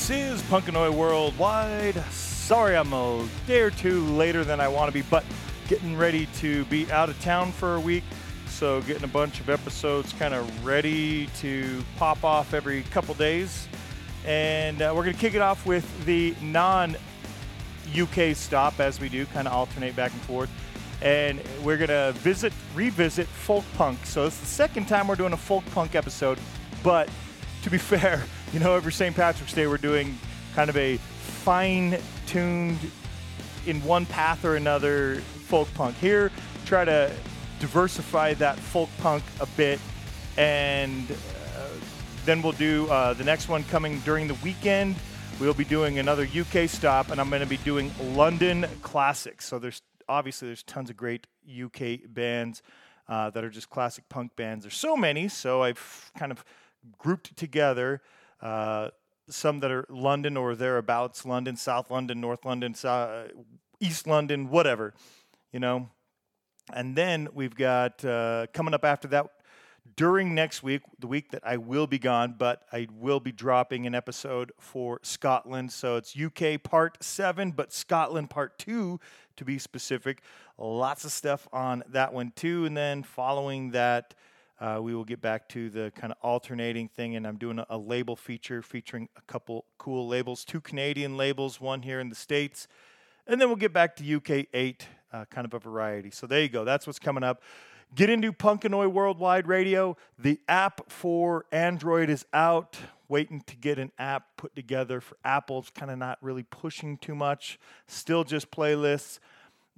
This is Punkanoid Worldwide. Sorry I'm a day or two later than I want to be, but getting ready to be out of town for a week. So, getting a bunch of episodes kind of ready to pop off every couple days. And uh, we're going to kick it off with the non UK stop as we do, kind of alternate back and forth. And we're going to visit, revisit folk punk. So, it's the second time we're doing a folk punk episode, but to be fair, you know, every St. Patrick's Day we're doing kind of a fine tuned in one path or another folk punk. Here, try to diversify that folk punk a bit, and uh, then we'll do uh, the next one coming during the weekend. We'll be doing another UK stop, and I'm going to be doing London classics. So there's obviously there's tons of great UK bands uh, that are just classic punk bands. There's so many, so I've kind of grouped together uh, some that are London or thereabouts, London, South London, North London, South, East London, whatever, you know. And then we've got uh, coming up after that during next week, the week that I will be gone, but I will be dropping an episode for Scotland. So it's UK part seven, but Scotland part two to be specific. Lots of stuff on that one too. And then following that, uh, we will get back to the kind of alternating thing, and I'm doing a, a, label feature featuring a couple cool labels, two Canadian labels, one here in the States, and then we'll get back to UK 8, uh, kind of a variety. So there you go. That's what's coming up. Get into Punkanoid Worldwide Radio. The app for Android is out. Waiting to get an app put together for Apple. It's kind of not really pushing too much. Still just playlists.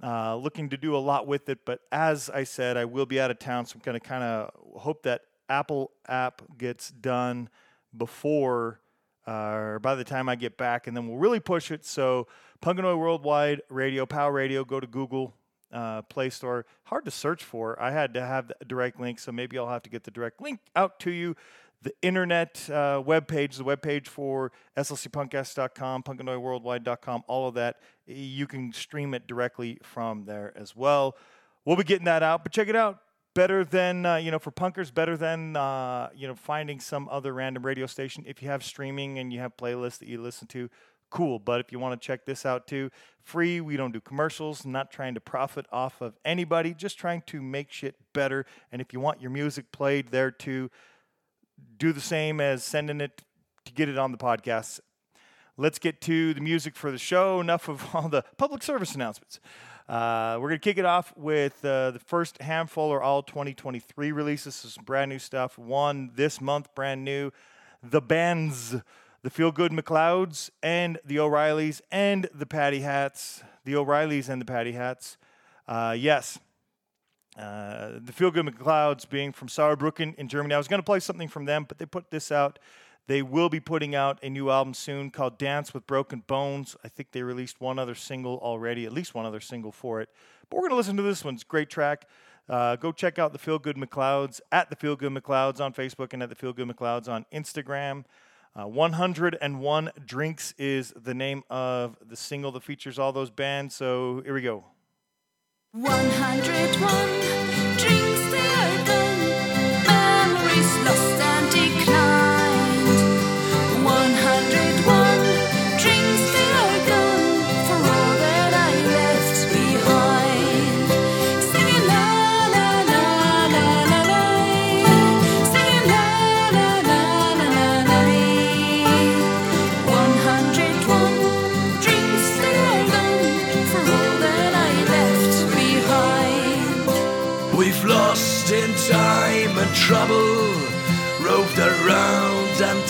Uh, looking to do a lot with it, but as I said, I will be out of town, so I'm going to kind of hope that Apple app gets done before uh, or by the time I get back, and then we'll really push it. So, Punkanoid Worldwide Radio, Power Radio, go to Google uh, Play Store. Hard to search for. I had to have the direct link, so maybe I'll have to get the direct link out to you the internet uh, web page, the web page for slcpunkcast.com, punkanoidworldwide.com, all of that. You can stream it directly from there as well. We'll be getting that out, but check it out. Better than, uh, you know, for punkers, better than, uh, you know, finding some other random radio station. If you have streaming and you have playlists that you listen to, cool. But if you want to check this out too, free. We don't do commercials, not trying to profit off of anybody, just trying to make shit better. And if you want your music played there too, do the same as sending it to get it on the podcast. Let's get to the music for the show. Enough of all the public service announcements. Uh, we're going to kick it off with uh, the first handful or all 2023 releases. This is brand new stuff. One this month, brand new. The bands, the Feelgood McLouds, and the O'Reillys, and the Paddyhats. The O'Reillys and the Paddyhats. Uh, yes, uh, the Feelgood McLouds being from Saarbrücken in Germany. I was going to play something from them, but they put this out. They will be putting out a new album soon called Dance with Broken Bones. I think they released one other single already, at least one other single for it. But we're going to listen to this one. It's a great track. Uh, go check out the Feelgood McLouds at the Feelgood McLouds on Facebook and at the Feelgood McLouds on Instagram. Uh, 101 Drinks is the name of the single that features all those bands. So here we go. 101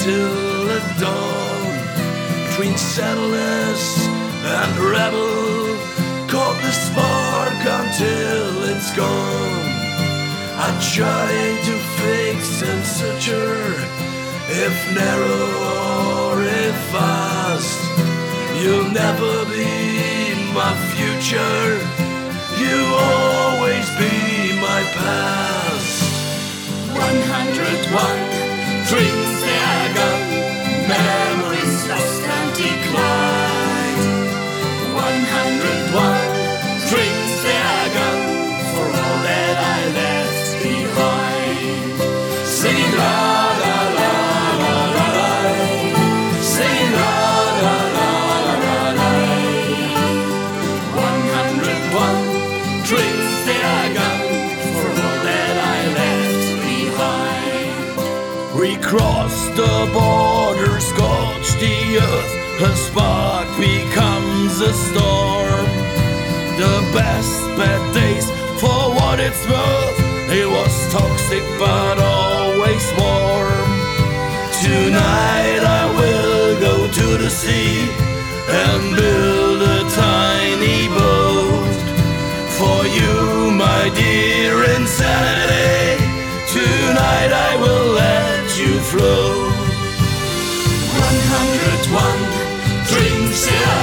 till the dawn between settlers and rebel. Caught the spark until it's gone. I tried to fix and suture if narrow or if fast. You'll never be my future. You always be my past. 101, 3 border, scorch the earth. A spark becomes a storm. The best bad days, for what it's worth. It was toxic but always warm. Tonight I will go to the sea and build a tiny boat for you, my dear insanity. Tonight I will let you float. Drinks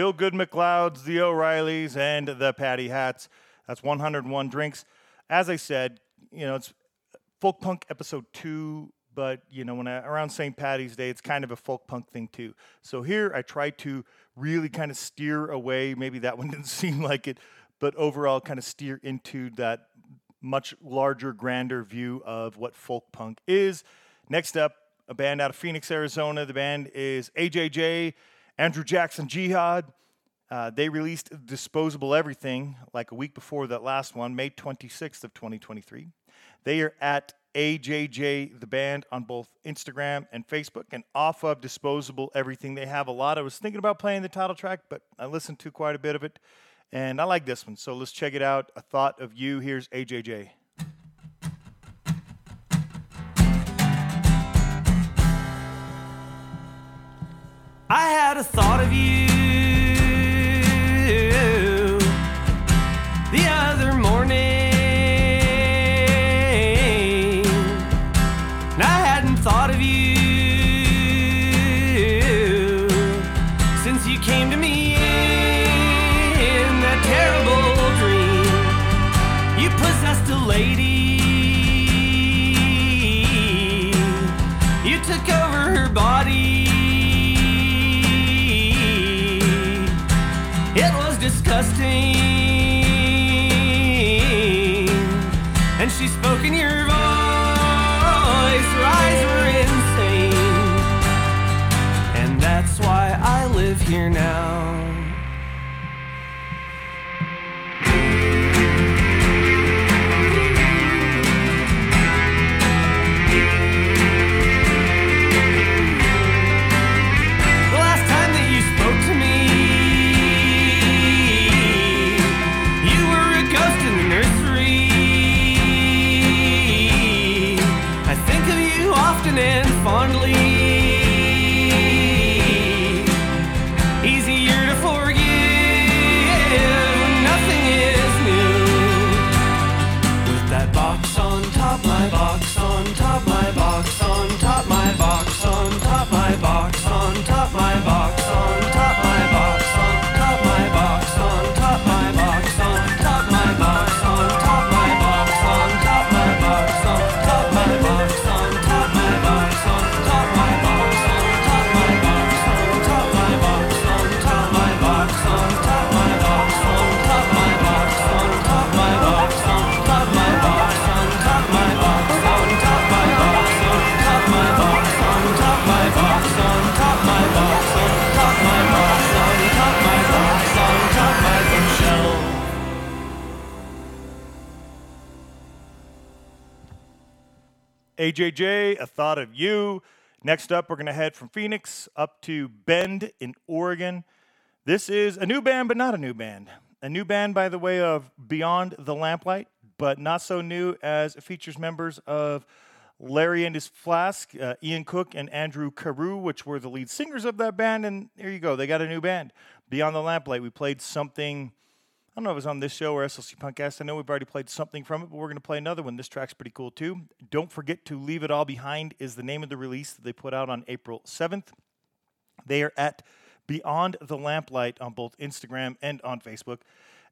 Feelgood McLouds, the O'Reillys, and the Paddyhats. That's 101 drinks. As I said, you know, it's folk punk episode two, but you know, when I, around St. Patty's Day, it's kind of a folk punk thing too. So here I try to really kind of steer away. Maybe that one didn't seem like it, but overall, kind of steer into that much larger, grander view of what folk punk is. Next up, a band out of Phoenix, Arizona. The band is AJJ, Andrew Jackson Jihad. Uh, they released Disposable Everything like a week before that last one, May 26th of 2023. They are at AJJ the band on both Instagram and Facebook, and off of Disposable Everything. They have a lot. I was thinking about playing the title track, but I listened to quite a bit of it, and I like this one. So let's check it out. A thought of you. Here's AJJ. I had a thought of you And she spoke in your voice. Her eyes were insane. And that's why I live here now. AJJ, A Thought of You. Next up, we're going to head from Phoenix up to Bend in Oregon. This is a new band, but not a new band. A new band by the way of Beyond the Lamplight, but not so new as it features members of Larry and his Flask, uh, Ian Cook, and Andrew Carew, which were the lead singers of that band. And there you go, they got a new band. Beyond the Lamplight, we played something. I don't know if it was on this show or SLC Punkcast. I know we've already played something from it, but we're going to play another one. This track's pretty cool too. Don't forget to leave it all behind is the name of the release that they put out on April 7th. They are at Beyond the Lamplight on both Instagram and on Facebook.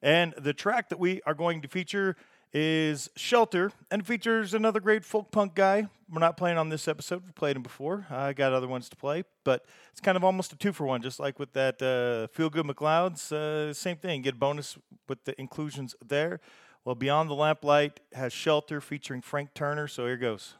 And the track that we are going to feature is Shelter and features another great folk punk guy. We're not playing on this episode. We played him before. I got other ones to play, but it's kind of almost a two for one, just like with that uh, Feelgood McLoud's. Uh, same thing. Get a bonus with the inclusions there. Well, Beyond the Lamplight has Shelter featuring Frank Turner. So here goes.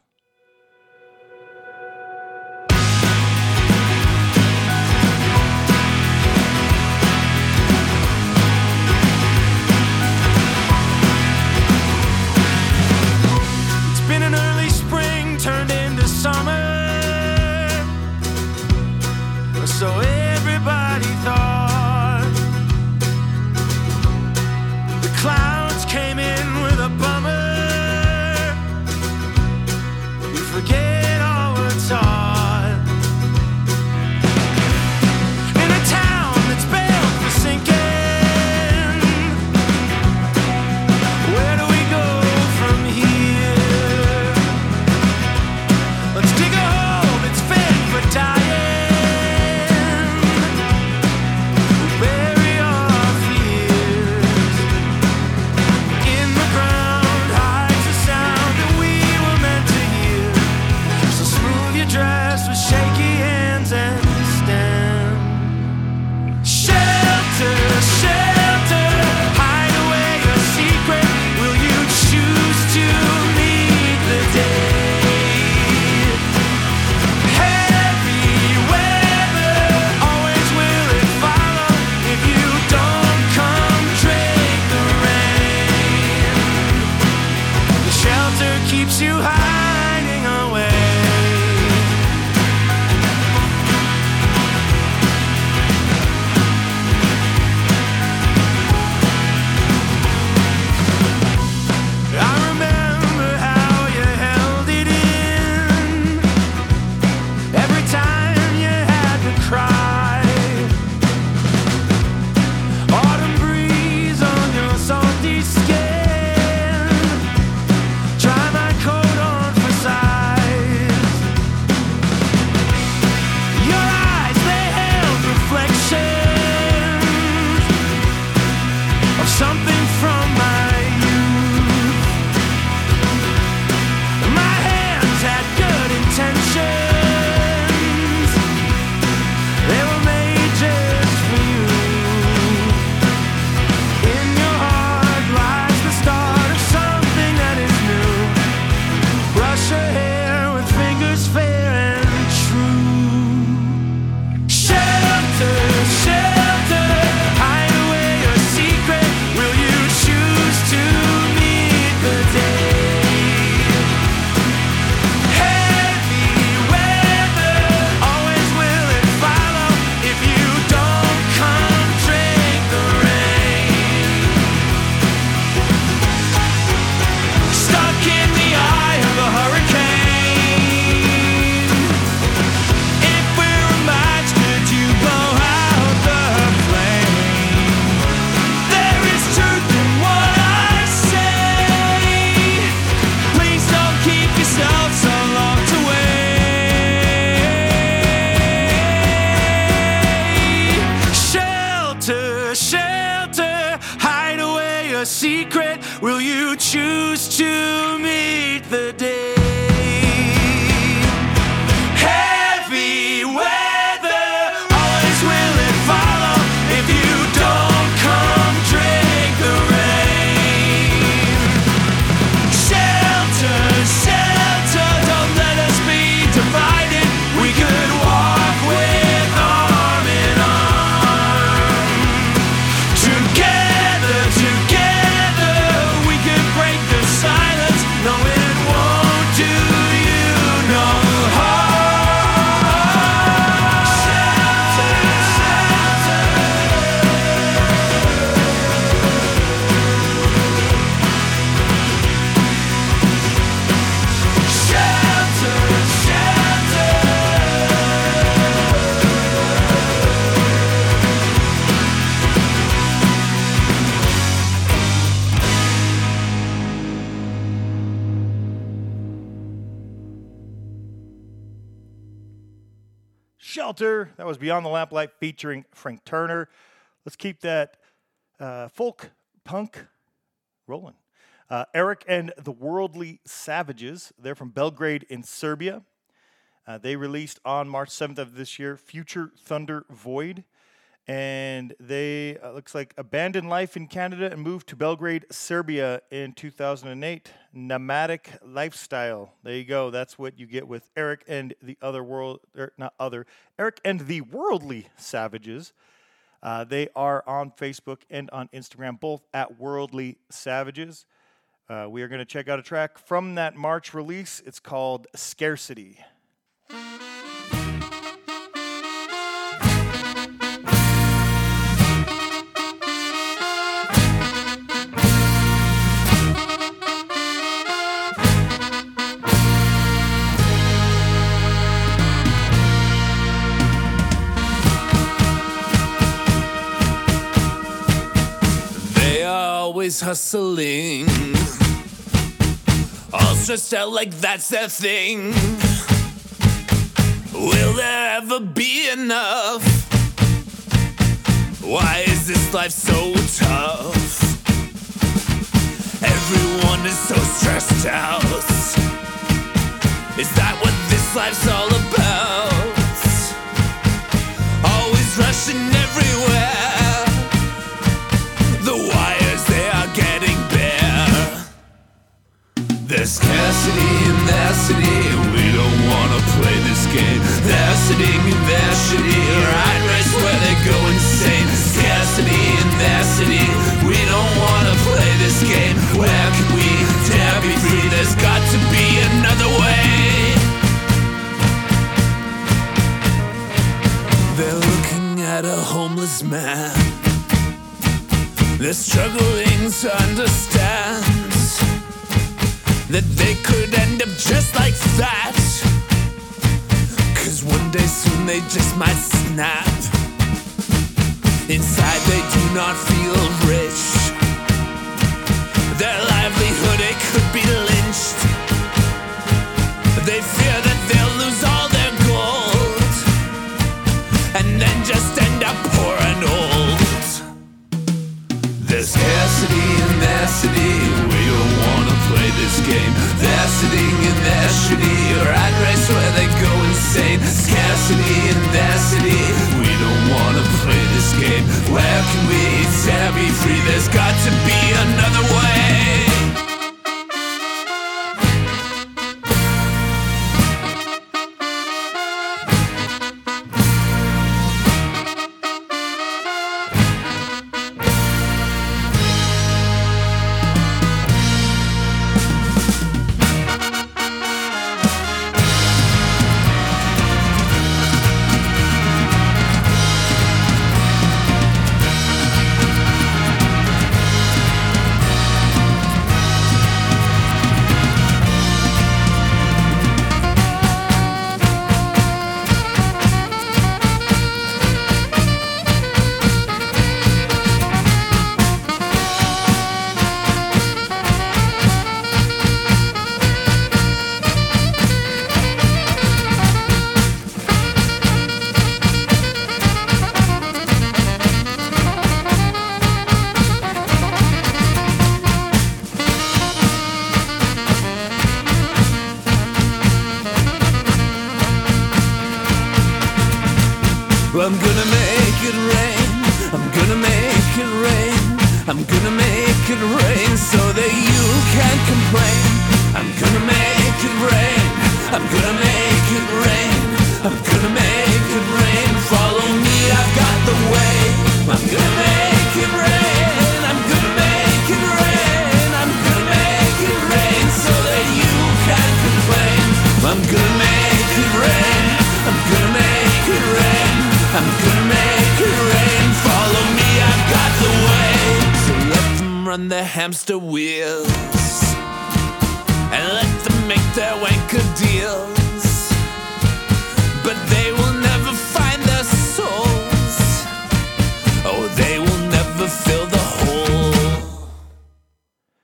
So featuring Frank Turner. Let's keep that uh, folk punk rolling. Uh, Eric and the Worldly Savages. They're from Belgrade in Serbia. Uh, they released on March 7th of this year Future Thunder Void. And they, uh, looks like, abandoned life in Canada and moved to Belgrade, Serbia in 2008. Nomadic lifestyle. There you go. That's what you get with Eric and the other world, or not other, Eric and the Worldly Savages. Uh, they are on Facebook and on Instagram, both at Worldly Savages. Uh, we are going to check out a track from that March release. It's called Scarcity. Always hustling. All stressed out like that's their thing. Will there ever be enough? Why is this life so tough? Everyone is so stressed out. Is that what this life's all about? Always rushing everywhere. In their city. We don't wanna play this game. They're sitting in their shitty ride race where they go insane. Scarcity in their city. We don't wanna play this game. Where can we dare be free? There's got to be another way. They're looking at a homeless man. They're struggling to understand that they could end up just like that. Cause one day soon they just might snap. Inside they do not feel rich. Their livelihood, it could be lynched. They fear that they'll lose all their gold and then just end up poor and old. There's scarcity in their city. This game. They're sitting in their hamster wheels and let them make their wanker deals. But they will never find their souls. Oh, they will never fill the hole.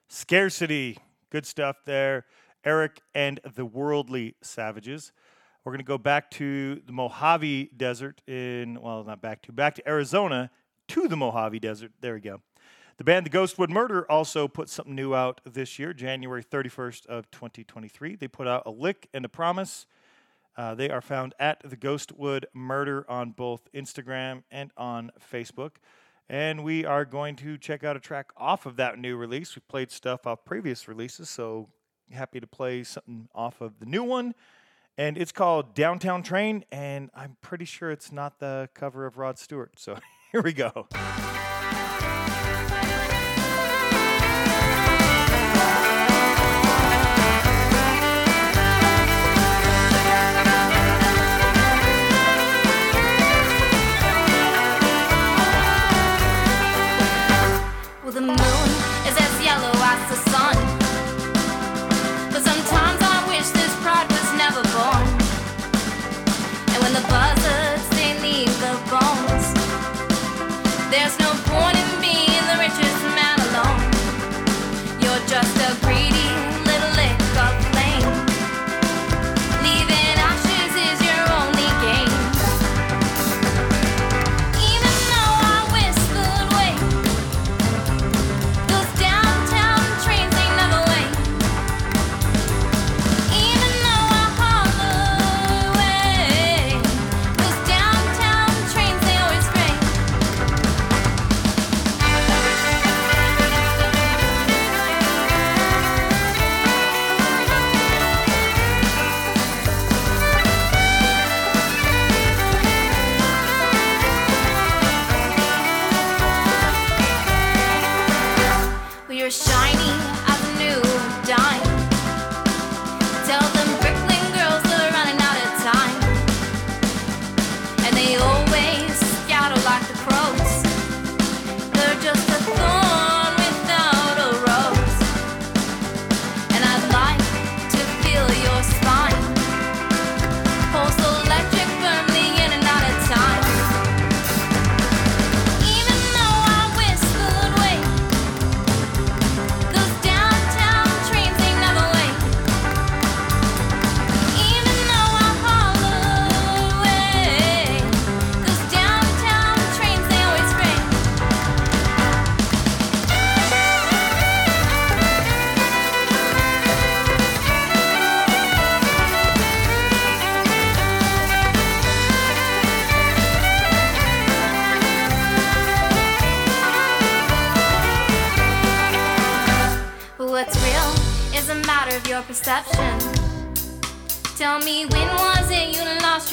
Scarcity. Good stuff there. Eric and the Worldly Savages. We're going to go back to the Mojave Desert in, well, not back to, back to Arizona to the Mojave Desert. There we go. The band The Ghostwood Murder also put something new out this year, January 31st of 2023. They put out a lick and a promise. Uh, they are found at the Ghostwood Murder on both Instagram and on Facebook. And we are going to check out a track off of that new release. We played stuff off previous releases, so happy to play something off of the new one. And it's called Downtown Train, and I'm pretty sure it's not the cover of Rod Stewart. So here we go.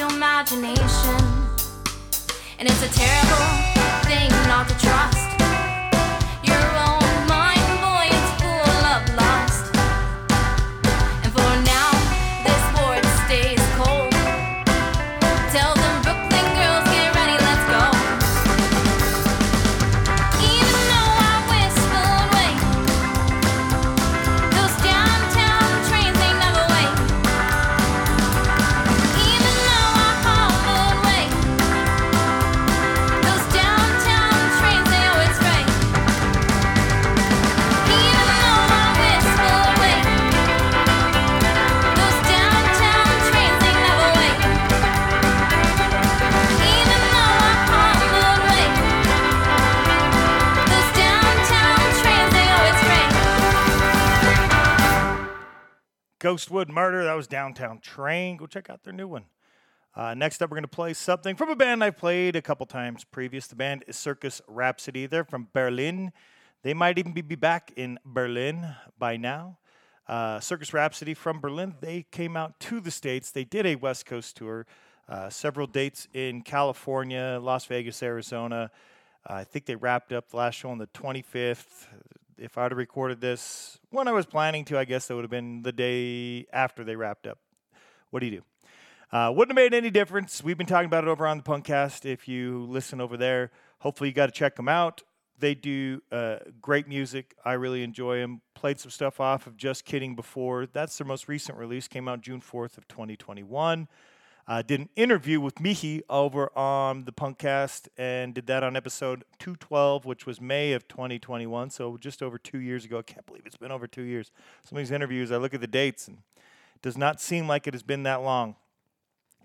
Your imagination? And it's a terrible Ghostwood Murder. That was Downtown Train. Go check out their new one. Uh, next up, we're going to play something from a band I've played a couple times previous. The band is Circus Rhapsody. They're from Berlin. They might even be back in Berlin by now. Uh, Circus Rhapsody from Berlin. They came out to the States. They did a West Coast tour, uh, several dates in California, Las Vegas, Arizona. Uh, I think they wrapped up the last show on the 25th. If I'd have recorded this when I was planning to, I guess that would have been the day after they wrapped up. What do you do? Uh, wouldn't have made any difference. We've been talking about it over on the Punkcast. If you listen over there, hopefully you got to check them out. They do uh, great music. I really enjoy them. Played some stuff off of Just Kidding before. That's their most recent release. Came out June 4th of 2021. Uh, did an interview with Mihi over on the Punkcast and did that on episode 212, which was May of 2021. So just over two years ago. I can't believe it's been over two years. Some of these interviews, I look at the dates and it does not seem like it has been that long.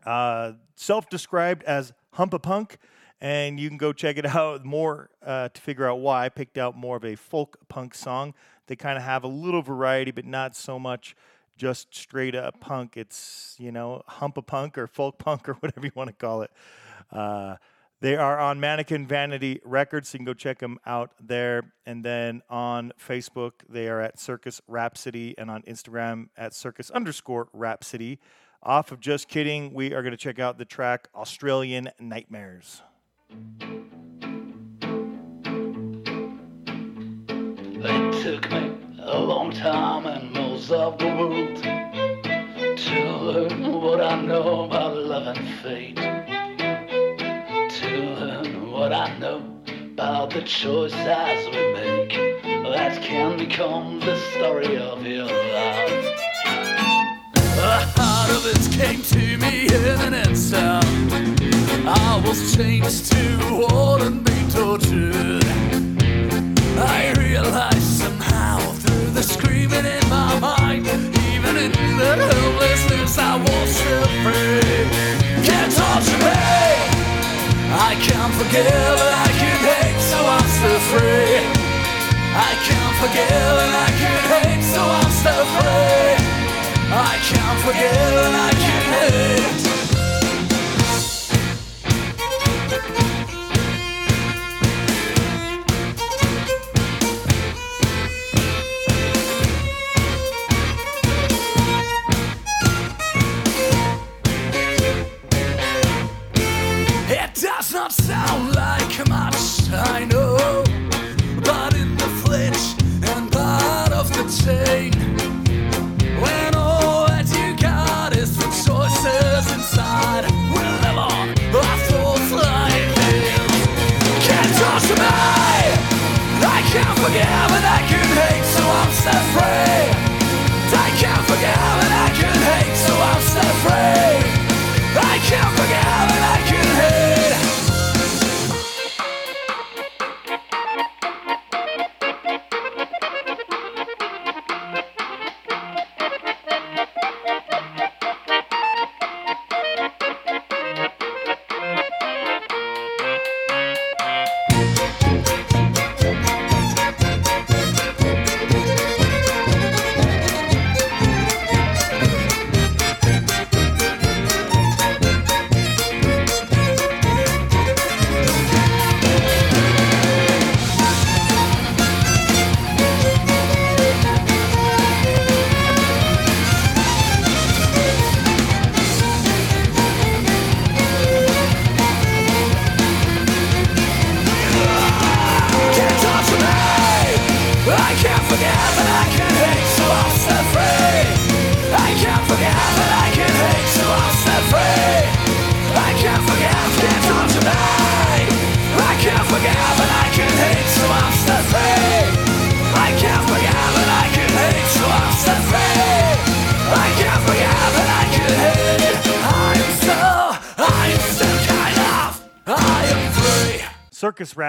uh, self-described as humppa punk, and you can go check it out more uh, to figure out why. I picked out more of a folk punk song. They kind of have a little variety, but not so much just straight up punk. It's you know humppa punk or folk punk or whatever you want to call it. Uh, they are on Mannequin Vanity Records. You can go check them out there. And then on Facebook, they are at Circus Rhapsody, and on Instagram at Circus underscore Rhapsody. Off of Just Kidding, we are going to check out the track Australian Nightmares. It took me a long time and most of the world to learn what I know about love and fate. To learn what I know about the choices we make that can become the story of your life. The heart of it came to me in an instant. I was changed to old and being tortured. I realized somehow screaming in my mind, even in the helplessness, I was still free. Can't torture me. I can't forgive and I can hate, so I'm still free. I can't forgive and I can hate, so I'm still free. I can't forgive and I can hate.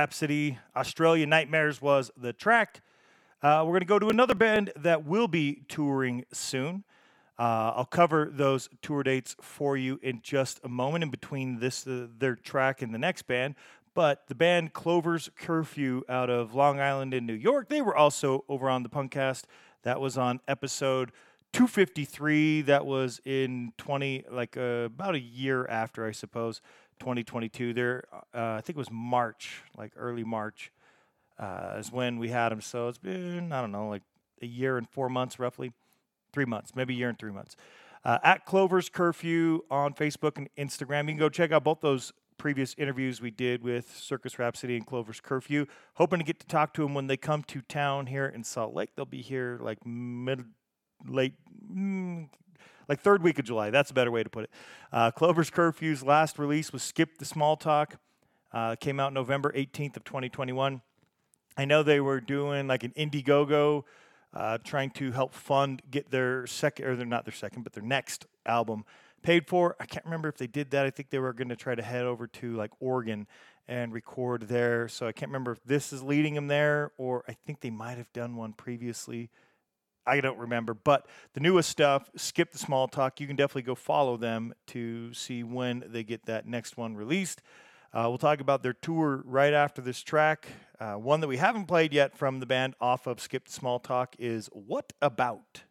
Rhapsody, Australian Nightmares was the track. Uh, we're going to go to another band that will be touring soon. Uh, I'll cover those tour dates for you in just a moment in between this uh, their track and the next band. But the band Clover's Curfew out of Long Island in New York, they were also over on the Punkcast. That was on episode 253. That was in 20, like uh, about a year after, I suppose, 2022. There, uh, I think it was March, like early March, uh, is when we had them. So it's been, I don't know, like a year and four months roughly, three months, maybe a year and three months. Uh, at Clover's Curfew on Facebook and Instagram. You can go check out both those previous interviews we did with Circus Rhapsody and Clover's Curfew. Hoping to get to talk to them when they come to town here in Salt Lake. They'll be here like mid, late, mm, like third week of July. That's a better way to put it. Uh, Clover's Curfew's last release was Skip the Small Talk. Uh, came out November 18th of 2021. I know they were doing like an Indiegogo, uh, trying to help fund get their second, or they're not their second, but their next album paid for. I can't remember if they did that. I think they were going to try to head over to like Oregon and record there. So I can't remember if this is leading them there, or I think they might have done one previously. I don't remember. But the newest stuff, skip the small talk. You can definitely go follow them to see when they get that next one released. Uh, we'll talk about their tour right after this track. Uh, one that we haven't played yet from the band off of Skip the Small Talk is What About?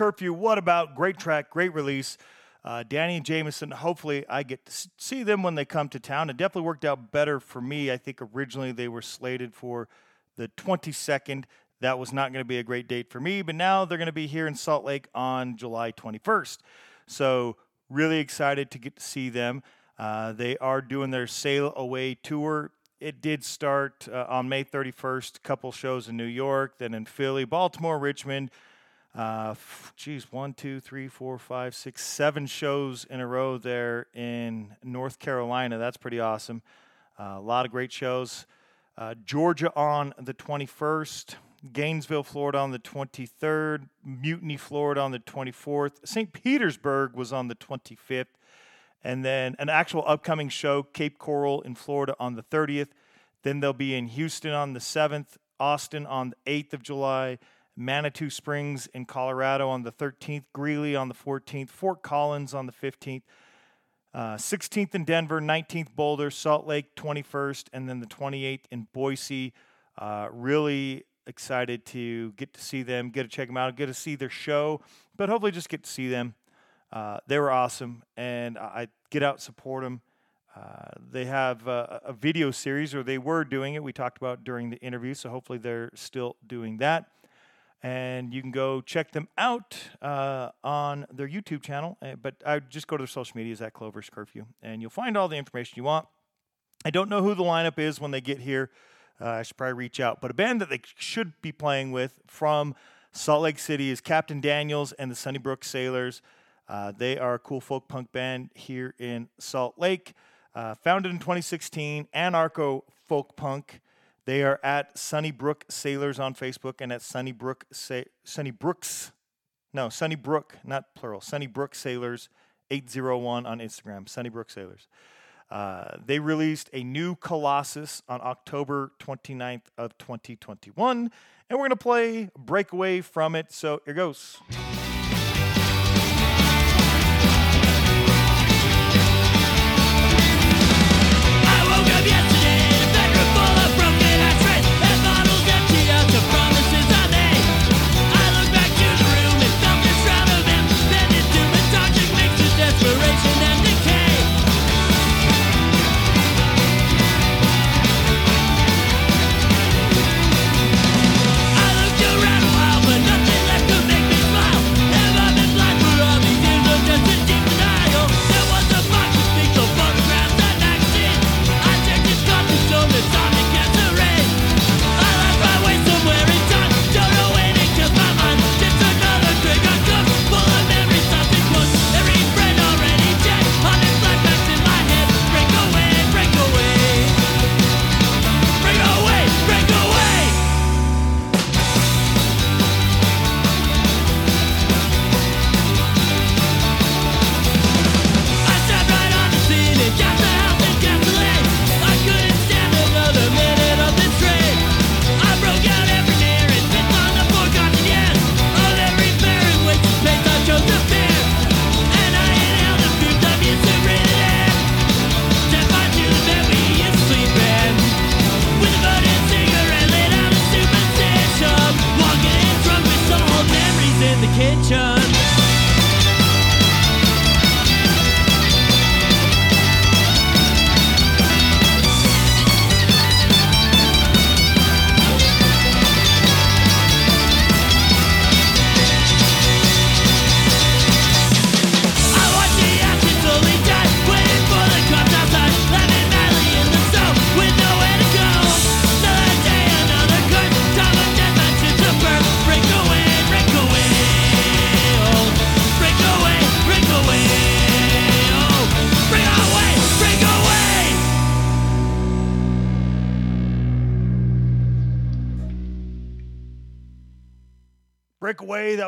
Curfew. What about? Great track, great release. Uh, Danny and Jameson. Hopefully, I get to see them when they come to town. It definitely worked out better for me. I think originally they were slated for the 22nd. That was not going to be a great date for me, but now they're going to be here in Salt Lake on July 21st. So, really excited to get to see them. Uh, they are doing their Sail Away tour. It did start uh, on May 31st, a couple shows in New York, then in Philly, Baltimore, Richmond. Uh, geez, one, two, three, four, five, six, seven shows in a row there in North Carolina. That's pretty awesome. Uh, a lot of great shows. Uh, Georgia on the 21st, Gainesville, Florida on the 23rd, Mutiny, Florida on the 24th, St. Petersburg was on the 25th, and then an actual upcoming show, Cape Coral in Florida on the 30th. Then they'll be in Houston on the 7th, Austin on the 8th of July, Manitou Springs in Colorado on the 13th, Greeley on the 14th, Fort Collins on the 15th, uh, 16th in Denver, 19th Boulder, Salt Lake 21st, and then the 28th in Boise. Uh, really excited to get to see them, get to check them out, get to see their show, but hopefully just get to see them. Uh, they were awesome, and I get out support them. Uh, they have a video series, or they were doing it. We talked about during the interview, so hopefully they're still doing that. And you can go check them out uh, on their YouTube channel. uh, But I would just go to their social medias at Clover's Curfew, and you'll find all the information you want. I don't know who the lineup is when they get here. Uh, I should probably reach out. But a band that they should be playing with from Salt Lake City is Captain Daniels and the Sunnybrook Sailors. Uh, they are a cool folk punk band here in Salt Lake. Uh, founded in 2016, Anarcho Folk Punk. They are at Sunnybrook Sailors on Facebook and at Sunnybrook Sa- Sunnybrooks, no Sunnybrook, not plural, Sunnybrook Sailors 801 on Instagram, Sunnybrook Sailors. Uh, they released a new Colossus on October 29th of 2021, and we're going to play Breakaway from it. So here goes.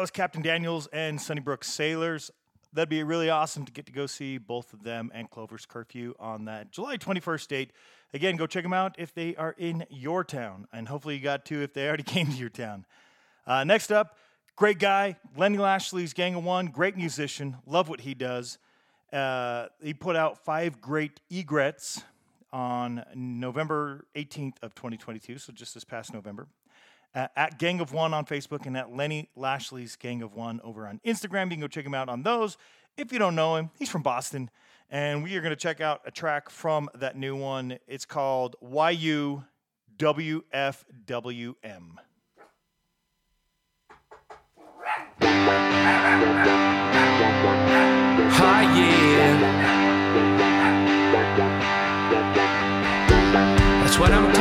Was Captain Daniels and Sunnybrook Sailors. That'd be really awesome to get to go see both of them and Clover's Curfew on that July 21st date. Again, go check them out if they are in your town, and hopefully you got to if they already came to your town. Uh, next up, great guy, Lenny Lashley's Gang of One, great musician, love what he does. Uh, he put out five great egrets on November 18th of 2022, so just this past November uh, at Gang of One on Facebook and at Lenny Lashley's Gang of One over on Instagram. You can go check him out on those. If you don't know him, he's from Boston. And we are going to check out a track from that new one. It's called YUWFWM. Ah, yeah. That's what I'm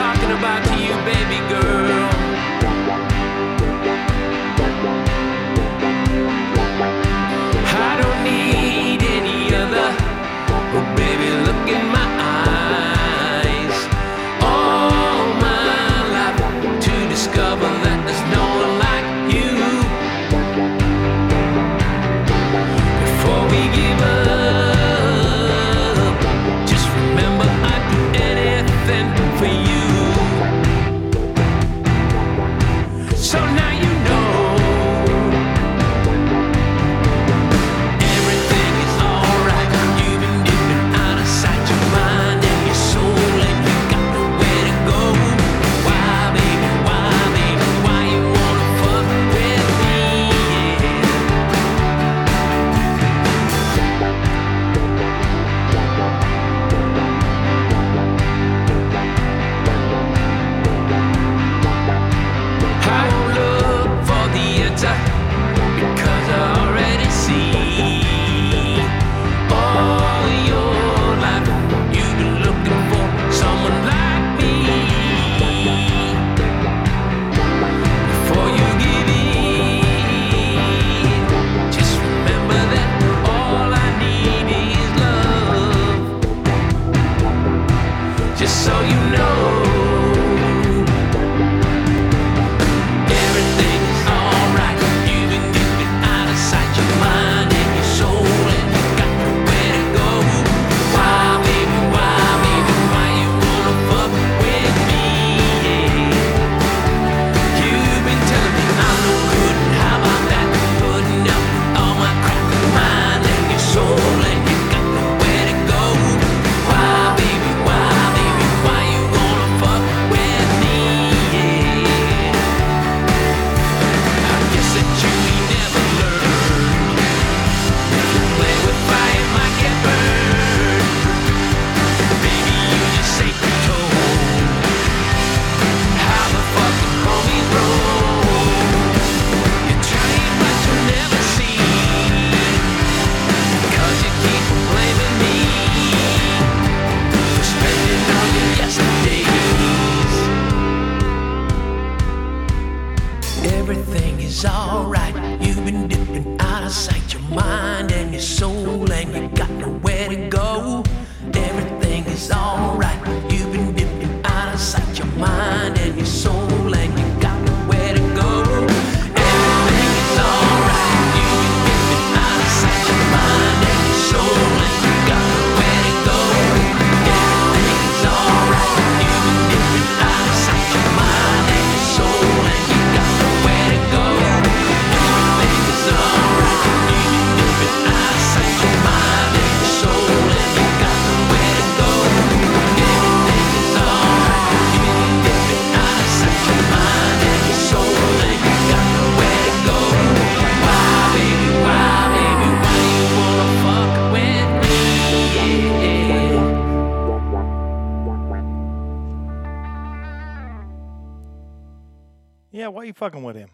fucking with him?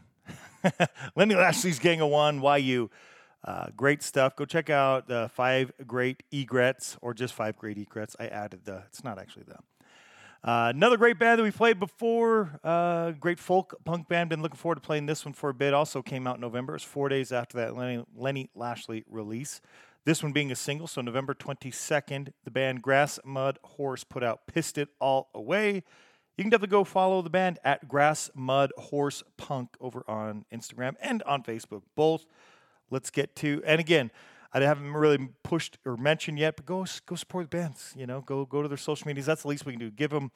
Lenny Lashley's Gang of One, why you? Uh, great stuff. Go check out the five great egrets or just five great egrets. I added the, it's not actually the. Uh, another great band that we played before, uh, great folk punk band. Been looking forward to playing this one for a bit. Also came out in November. It's four days after that Lenny, Lenny Lashley release. This one being a single, so November 22nd, the band Grass Mud Horse put out Pissed It All Away. You can definitely go follow the band at Grass Mud Horse Punk over on Instagram and on Facebook, both. Let's get to, and again, I haven't really pushed or mentioned yet, but go go support the bands. You know, go go to their social medias. That's the least we can do. Give them,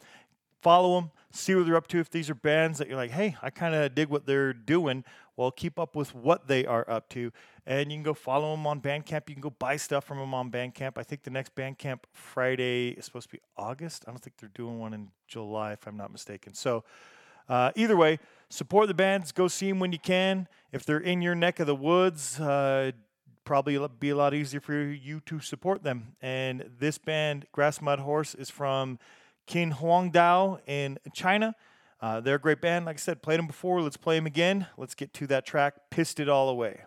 follow them, see what they're up to. If these are bands that you're like, hey, I kind of dig what they're doing, well, keep up with what they are up to, and you can go follow them on Bandcamp. You can go buy stuff from them on Bandcamp. I think the next Bandcamp Friday is supposed to be August. I don't think they're doing one in July, if I'm not mistaken. So. Uh, either way, support the bands. Go see them when you can. If they're in your neck of the woods, uh, probably be a lot easier for you to support them. And this band, Grass Mud Horse, is from Qin Huangdao in China. Uh, they're a great band. Like I said, played them before. Let's play them again. Let's get to that track, Pissed It All Away.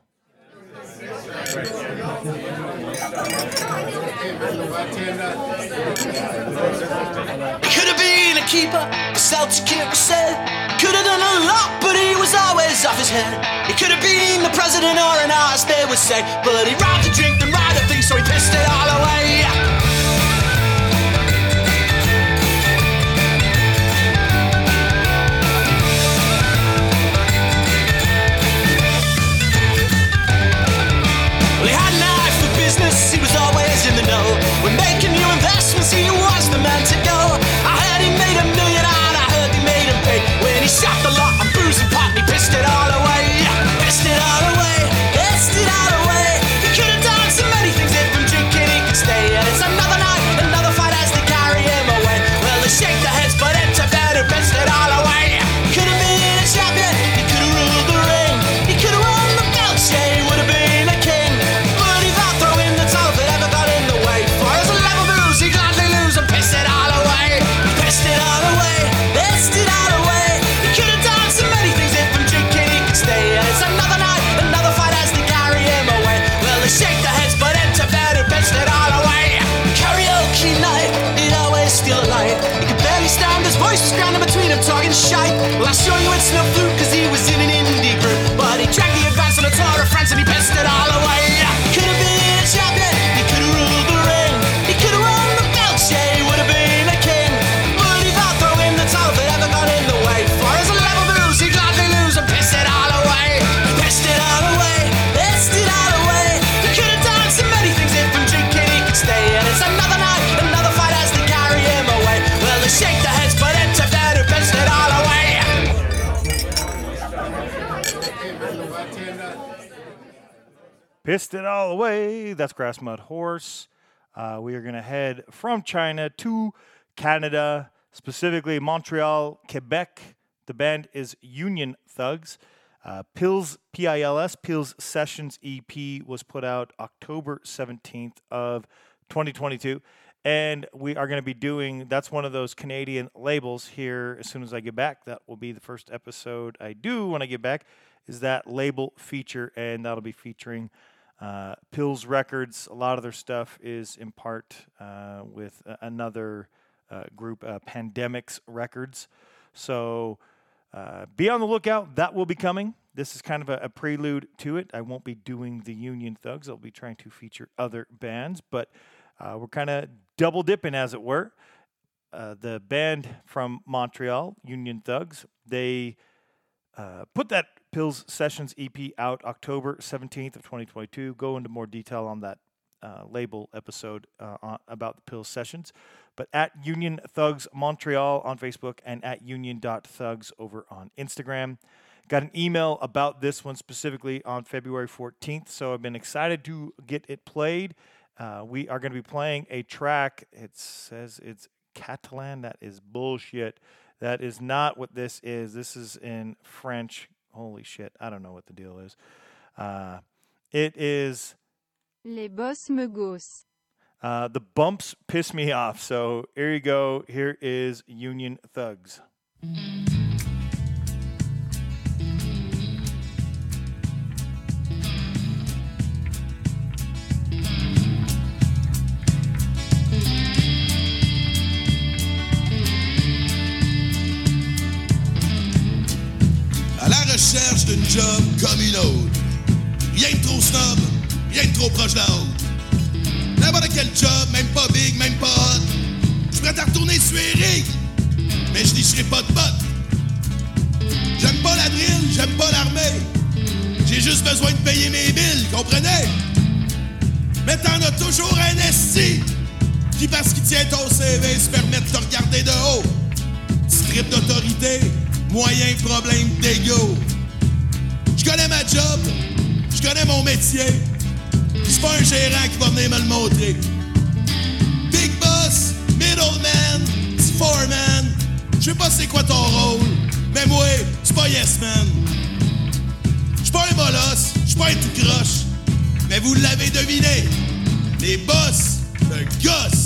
Could have been a keeper, the Celtic keeper said. Could have done a lot, but he was always off his head. He could have been the president or an artist, they would say. But he'd rather drink than ride a thing, so he pissed it all away. Pissed it all away. That's Grass Mud Horse. Uh, we are going to head from China to Canada, specifically Montreal, Quebec. The band is Union Thugs. Uh, Pils, P I L S, Pils Sessions EP was put out October 17th of 2022. And we are going to be doing, that's one of those Canadian labels here as soon as I get back. That will be the first episode I do when I get back, is that label feature. And that'll be featuring uh, Pils Records. A lot of their stuff is in part uh, with another uh, group, uh, Pandemics Records. So uh, be on the lookout. That will be coming. This is kind of a, a prelude to it. I won't be doing the Union Thugs. I'll be trying to feature other bands, but we're kind of double dipping, as it were. Uh, the band from Montreal, Union Thugs, they uh, put that Pils Sessions EP out October 17th of 2022. Go into more detail on that uh, label episode uh, on, about the Pils Sessions. But at Union Thugs Montreal on Facebook and at union.thugs over on Instagram. Got an email about this one specifically on February 14th, so I've been excited to get it played. Uh, we are going to be playing a track. It says it's Catalan. That is bullshit. That is not what this is. This is in French. Holy shit. I don't know what the deal is. Uh, it is. Les boss me gossent. Uh, the bumps piss me off. So here you go. Here is Union Thugs. Comme une autre. Rien de trop snob, rien de trop proche de la haute. N'importe quel job, même pas big, même pas hot. Je pourrais t'en retourner suérer, mais je licherai pas de bottes. J'aime pas la drill, j'aime pas l'armée. J'ai juste besoin de payer mes billes, comprenez? Mais t'en as toujours un esti qui, parce qu'il tient ton CV, se permet de te regarder de haut. Strip d'autorité, moyen problème d'ego. Je connais ma job, je connais mon métier. C'est pas un gérant qui va venir me le montrer. Big boss, middleman, foreman. Je sais pas c'est quoi ton rôle, mais moi, c'est pas yes man. Je pas un molosse, je pas un tout croche. Mais vous l'avez deviné, les boss me gossent.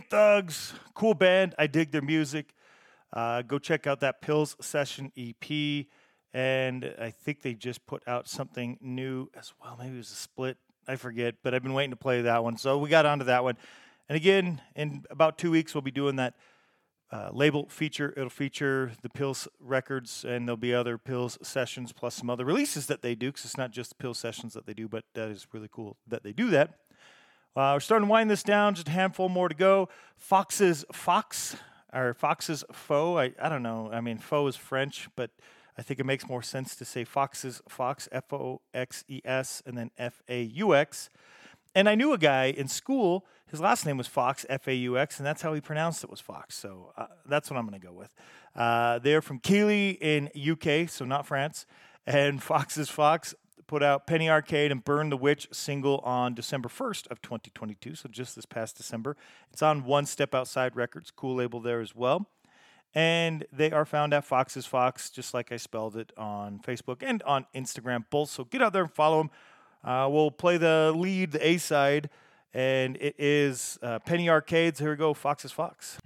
Thugs, cool band. I dig their music. Uh, go check out that Pils Session EP. And I think they just put out something new as well. Maybe it was a split. I forget, but I've been waiting to play that one. So we got onto that one. And again, in about two weeks, we'll be doing that uh, label feature. It'll feature the Pils records, and there'll be other Pils sessions plus some other releases that they do, because it's not just Pils sessions that they do, but that is really cool that they do that. Uh, we're starting to wind this down, just a handful more to go. Foxes Faux, or Fox's Foe. I, I don't know. I mean, Foe is French, but I think it makes more sense to say Foxes Faux, F O X E S, and then F A U X. And I knew a guy in school, his last name was Fox, F A U X, and that's how he pronounced it was Fox. So uh, that's what I'm going to go with. Uh, they're from Keighley in UK, so not France. And Fox's Fox put out Penny Arcade and Burn the Witch single on December 1st of 2022, so just this past December. It's on One Step Outside Records, cool label there as well. And they are found at Foxes Faux, just like I spelled it on Facebook and on Instagram both. So get out there and follow them. Uh, we'll play the lead, the A side, and it is uh, Penny Arcades. Here we go, Foxes Faux.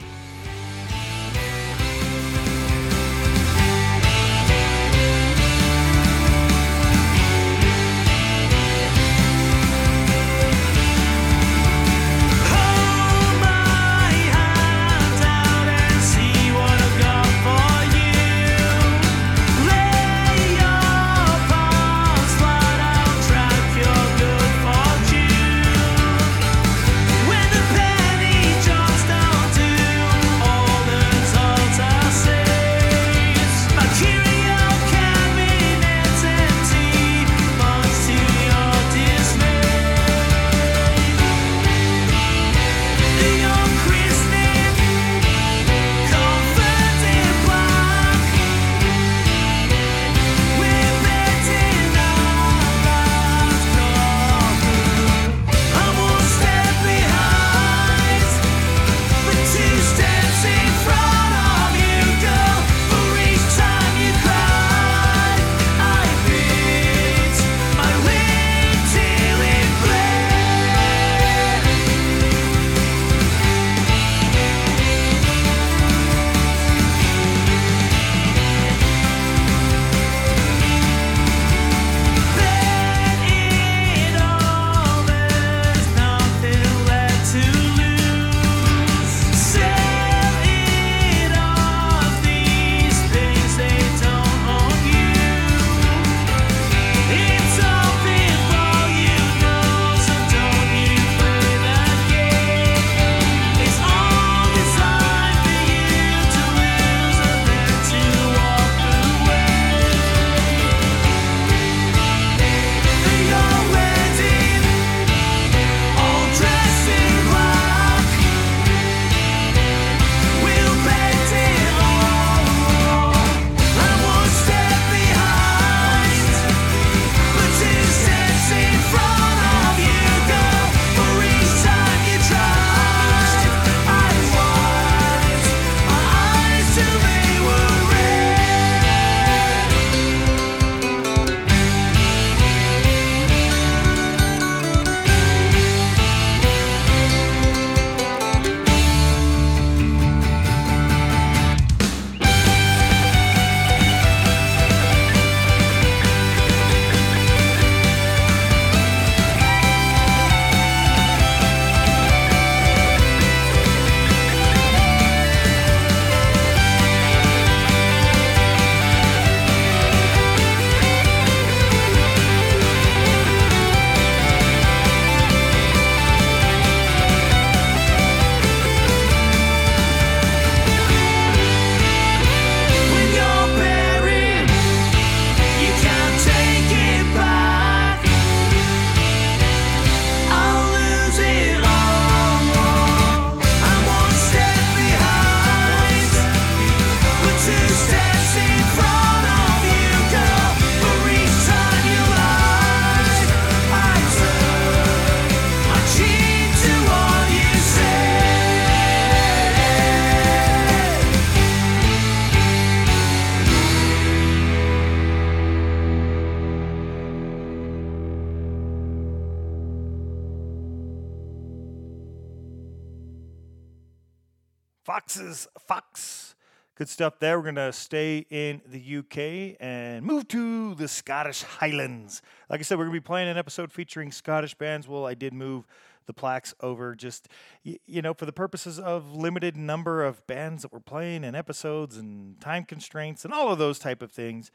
Foxes Faux. Good stuff there. We're going to stay in the UK and move to the Scottish Highlands. Like I said, we're going to be playing an episode featuring Scottish bands. Well, I did move the plaques over just, you know, for the purposes of limited number of bands that we're playing and episodes and time constraints and all of those type of things.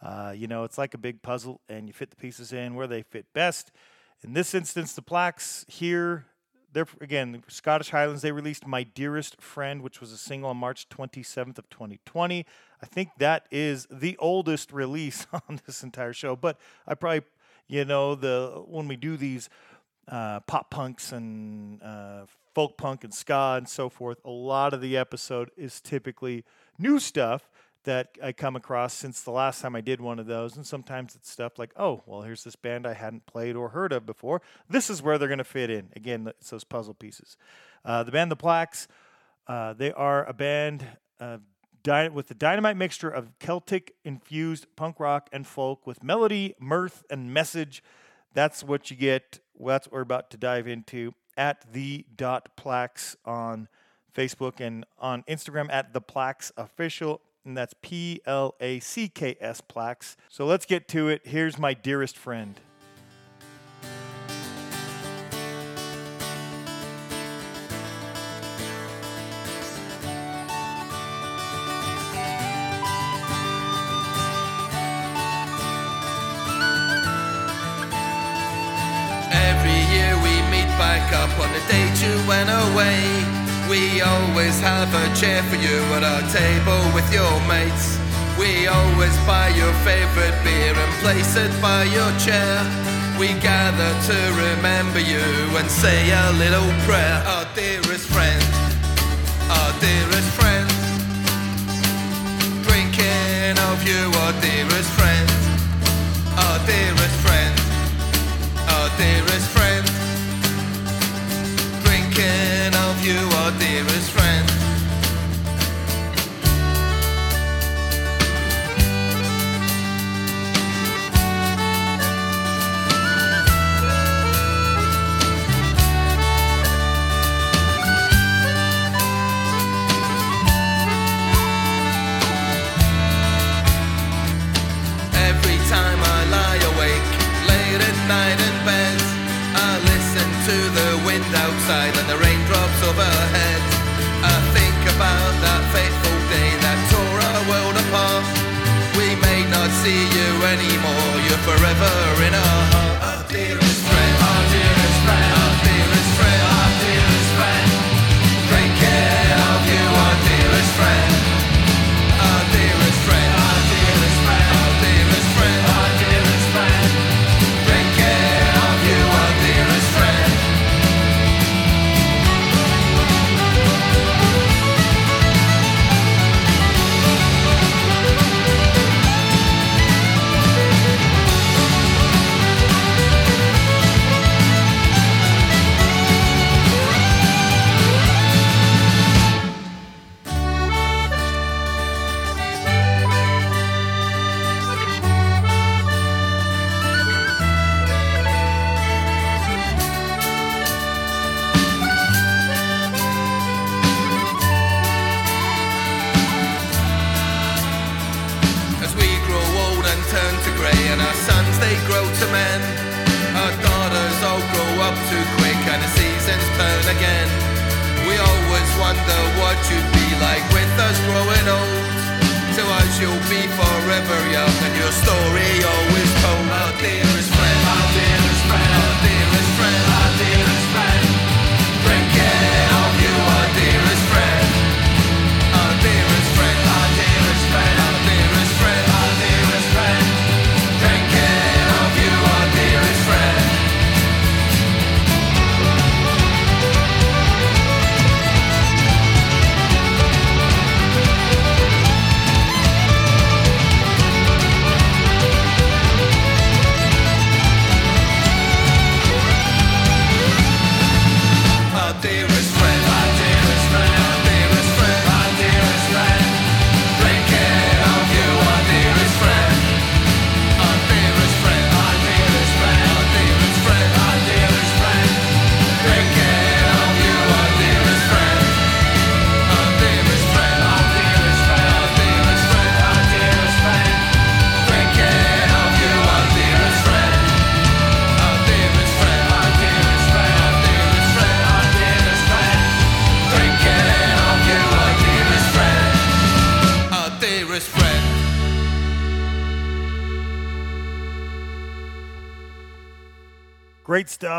Uh, you know, it's like a big puzzle and you fit the pieces in where they fit best. In this instance, the plaques here they're again Scottish Highlands. They released "My Dearest Friend," which was a single on March 27th of 2020. I think that is the oldest release on this entire show. But I probably, you know, the when we do these uh, pop punks and uh, folk punk and ska and so forth, a lot of the episode is typically new stuff that I come across since the last time I did one of those. And sometimes it's stuff like, oh, well, here's this band I hadn't played or heard of before. This is where they're going to fit in. Again, it's those puzzle pieces. Uh, the band The Placks, uh, they are a band uh, dy- with a dynamite mixture of Celtic infused punk rock and folk with melody, mirth, and message. That's what you get. Well, that's what we're about to dive into at the dot placks on Facebook and on Instagram at the placks official and that's P L A C K S placks. So let's get to it. Here's my dearest friend. Every year we meet back up on the date you went away. We always have a chair for you at our table with your mates. We always buy your favorite beer and place it by your chair. We gather to remember you and say a little prayer. Our dearest friend, our dearest friend. Drinking of you, our dearest friend, our dearest friend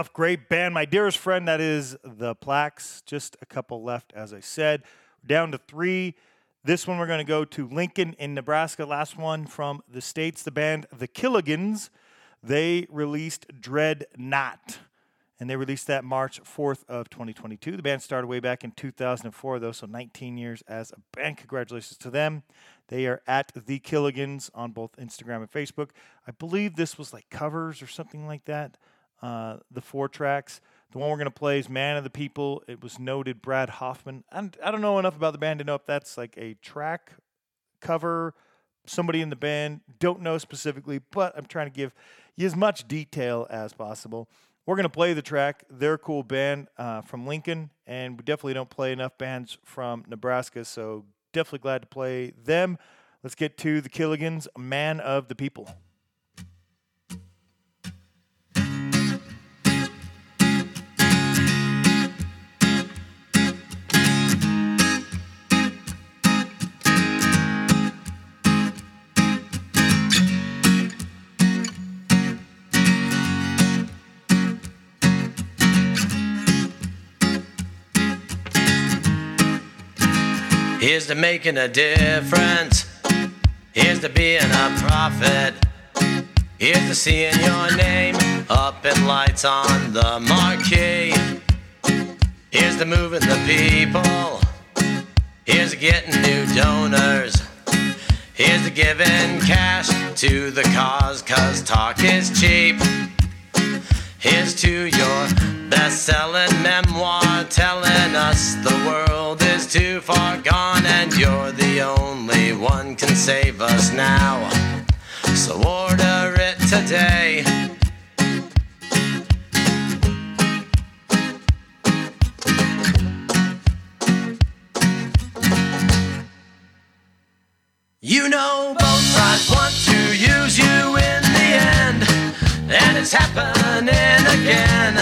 Great band. My dearest friend, that is the Placks. Just a couple left, as I said. Down to three. This one we're going to go to Lincoln in Nebraska. Last one from the States. The band The Killigans. They released Dread Not. And they released that March 4th of 2022. The band started way back in 2004, though, so 19 years as a band. Congratulations to them. They are at The Killigans on both Instagram and Facebook. I believe this was like covers or something like that. Uh, the four tracks. The one we're going to play is Man of the People. It was noted Brad Hoffman. I'm, I don't know enough about the band to know if that's like a track cover, somebody in the band. Don't know specifically, but I'm trying to give you as much detail as possible. We're going to play the track. They're a cool band uh, from Lincoln, and we definitely don't play enough bands from Nebraska, so definitely glad to play them. Let's get to the Killigans, Man of the People. Here's to making a difference. Here's to being a prophet. Here's to seeing your name up in lights on the marquee. Here's to moving the people. Here's to getting new donors. Here's to giving cash to the cause, cause talk is cheap. Here's to your best selling memoir telling us the world is too far gone and you're the only one can save us now. So order it today. You know both sides want to it's happening again.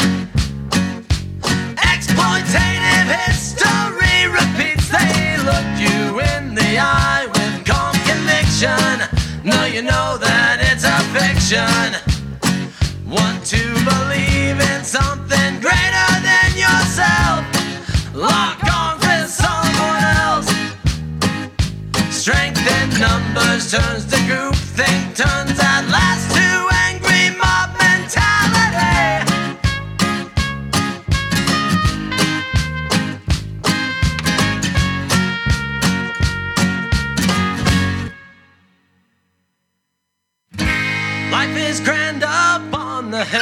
Exploitative history repeats. They look you in the eye with calm conviction. No, you know that it's a fiction. Want to believe in something greater than yourself. Lock arms with someone else. Strength in numbers turns to group think turns at last to grand up on the hill.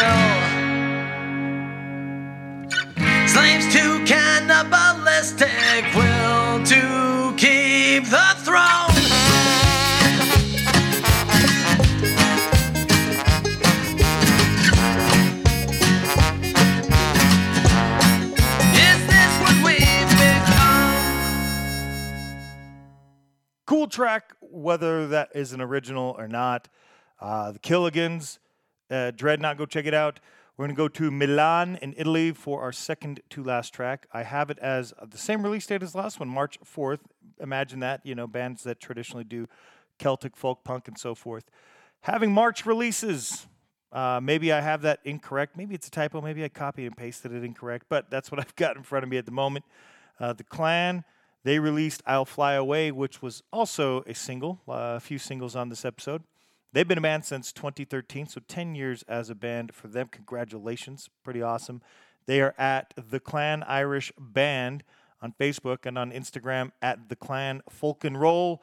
Slaves to cannibalistic will to keep the throne. Track, whether that is an original or not. Uh, the Killigans, uh, Dreadnought, go check it out. We're going to go to Milan in Italy for our second to last track. I have it as the same release date as the last one, March 4th. Imagine that, you know, bands that traditionally do Celtic folk punk and so forth. Having March releases. Uh, maybe I have that incorrect. Maybe it's a typo. Maybe I copied and pasted it incorrect, but that's what I've got in front of me at the moment. Uh, the Clan, they released I'll Fly Away, which was also a single, uh, a few singles on this episode. They've been a band since 2013, so 10 years as a band for them. Congratulations. Pretty awesome. They are at The Clan Irish Band on Facebook and on Instagram at The Clan Folk and Roll.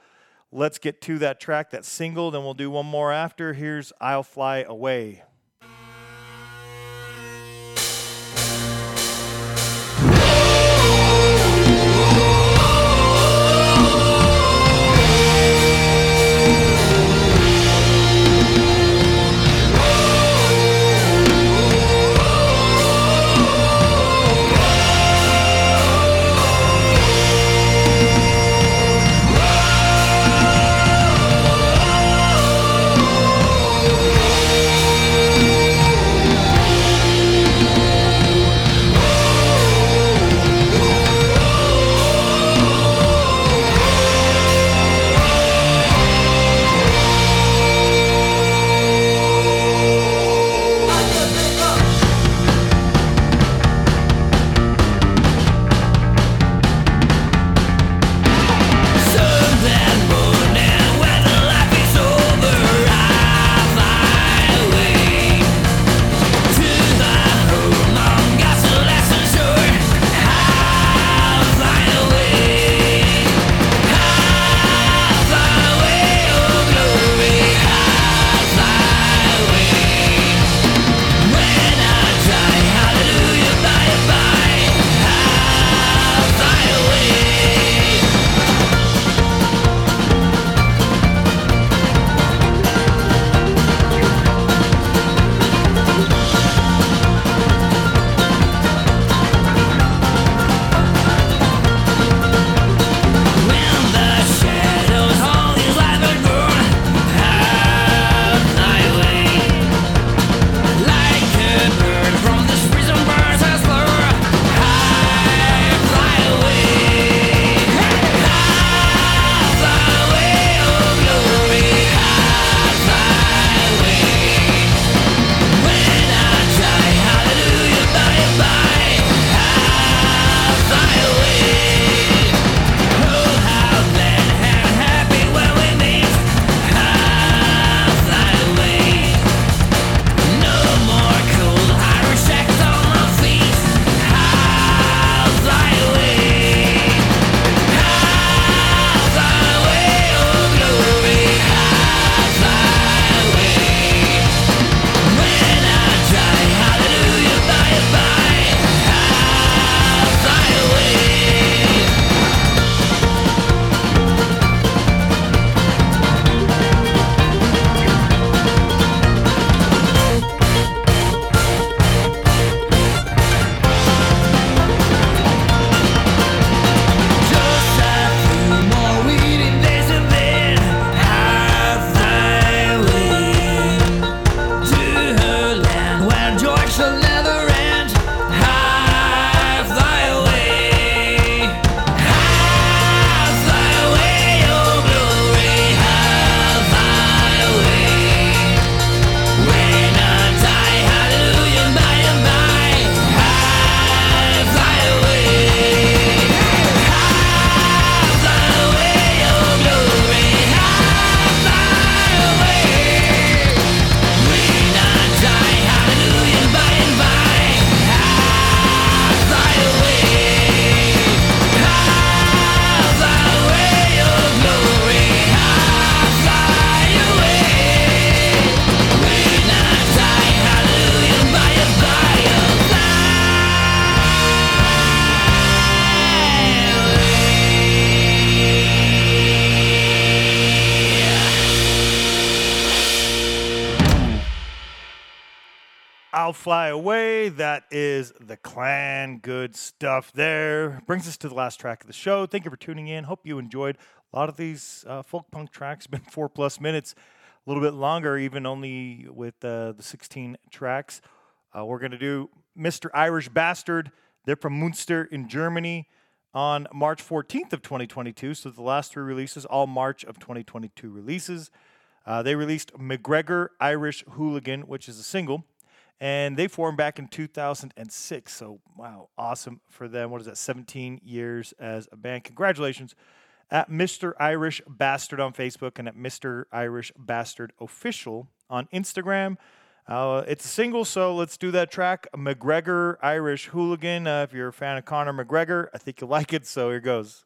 Let's get to that track, that single, then we'll do one more after. Here's I'll Fly Away. Good stuff there. Brings us to the last track of the show. Thank you for tuning in. Hope you enjoyed a lot of these uh, folk punk tracks. Been four plus minutes, a little bit longer, even only with uh, the 16 tracks. Uh, we're going to do Mr. Irish Bastard. They're from Munster in Germany on March 14th of 2022. So the last three releases, all March of 2022 releases. Uh, they released McGregor Irish Hooligan, which is a single, and they formed back in 2006. So wow, awesome for them. What is that? 17 years as a band. Congratulations at Mr. Irish Bastard on Facebook and at Mr. Irish Bastard Official on Instagram. Uh, it's a single, so let's do that track. McGregor Irish Hooligan. Uh, if you're a fan of Conor McGregor, I think you'll like it. So here goes.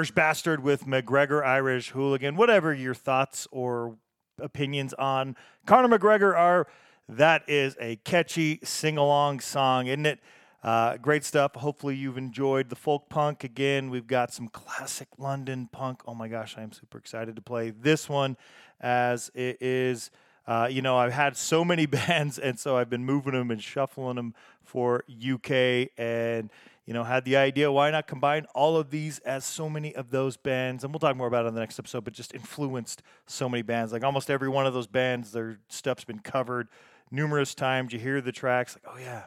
Irish Bastard with McGregor Irish Hooligan. Whatever your thoughts or opinions on Conor McGregor are, that is a catchy sing along song, isn't it? Uh, great stuff. Hopefully, you've enjoyed the folk punk. Again, we've got some classic London punk. Oh my gosh, I am super excited to play this one as it is Uh, you know, I've had so many bands, and so I've been moving them and shuffling them for UK, and you know, had the idea why not combine all of these as so many of those bands, and we'll talk more about it in the next episode. But just influenced so many bands, like almost every one of those bands, their stuff's been covered numerous times. You hear the tracks, like, oh yeah,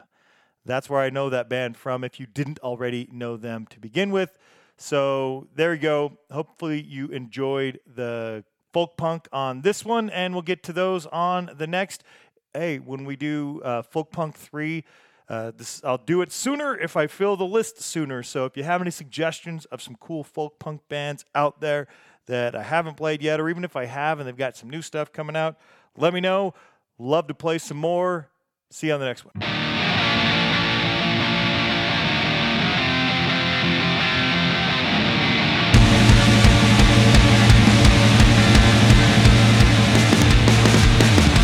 that's where I know that band from. If you didn't already know them to begin with. So there you go. Hopefully you enjoyed the folk punk on this one, and we'll get to those on the next. Hey, when we do uh, folk punk three, uh, this I'll do it sooner if I fill the list sooner. So if you have any suggestions of some cool folk punk bands out there that I haven't played yet, or even if I have and they've got some new stuff coming out, let me know. Love to play some more. See you on the next one.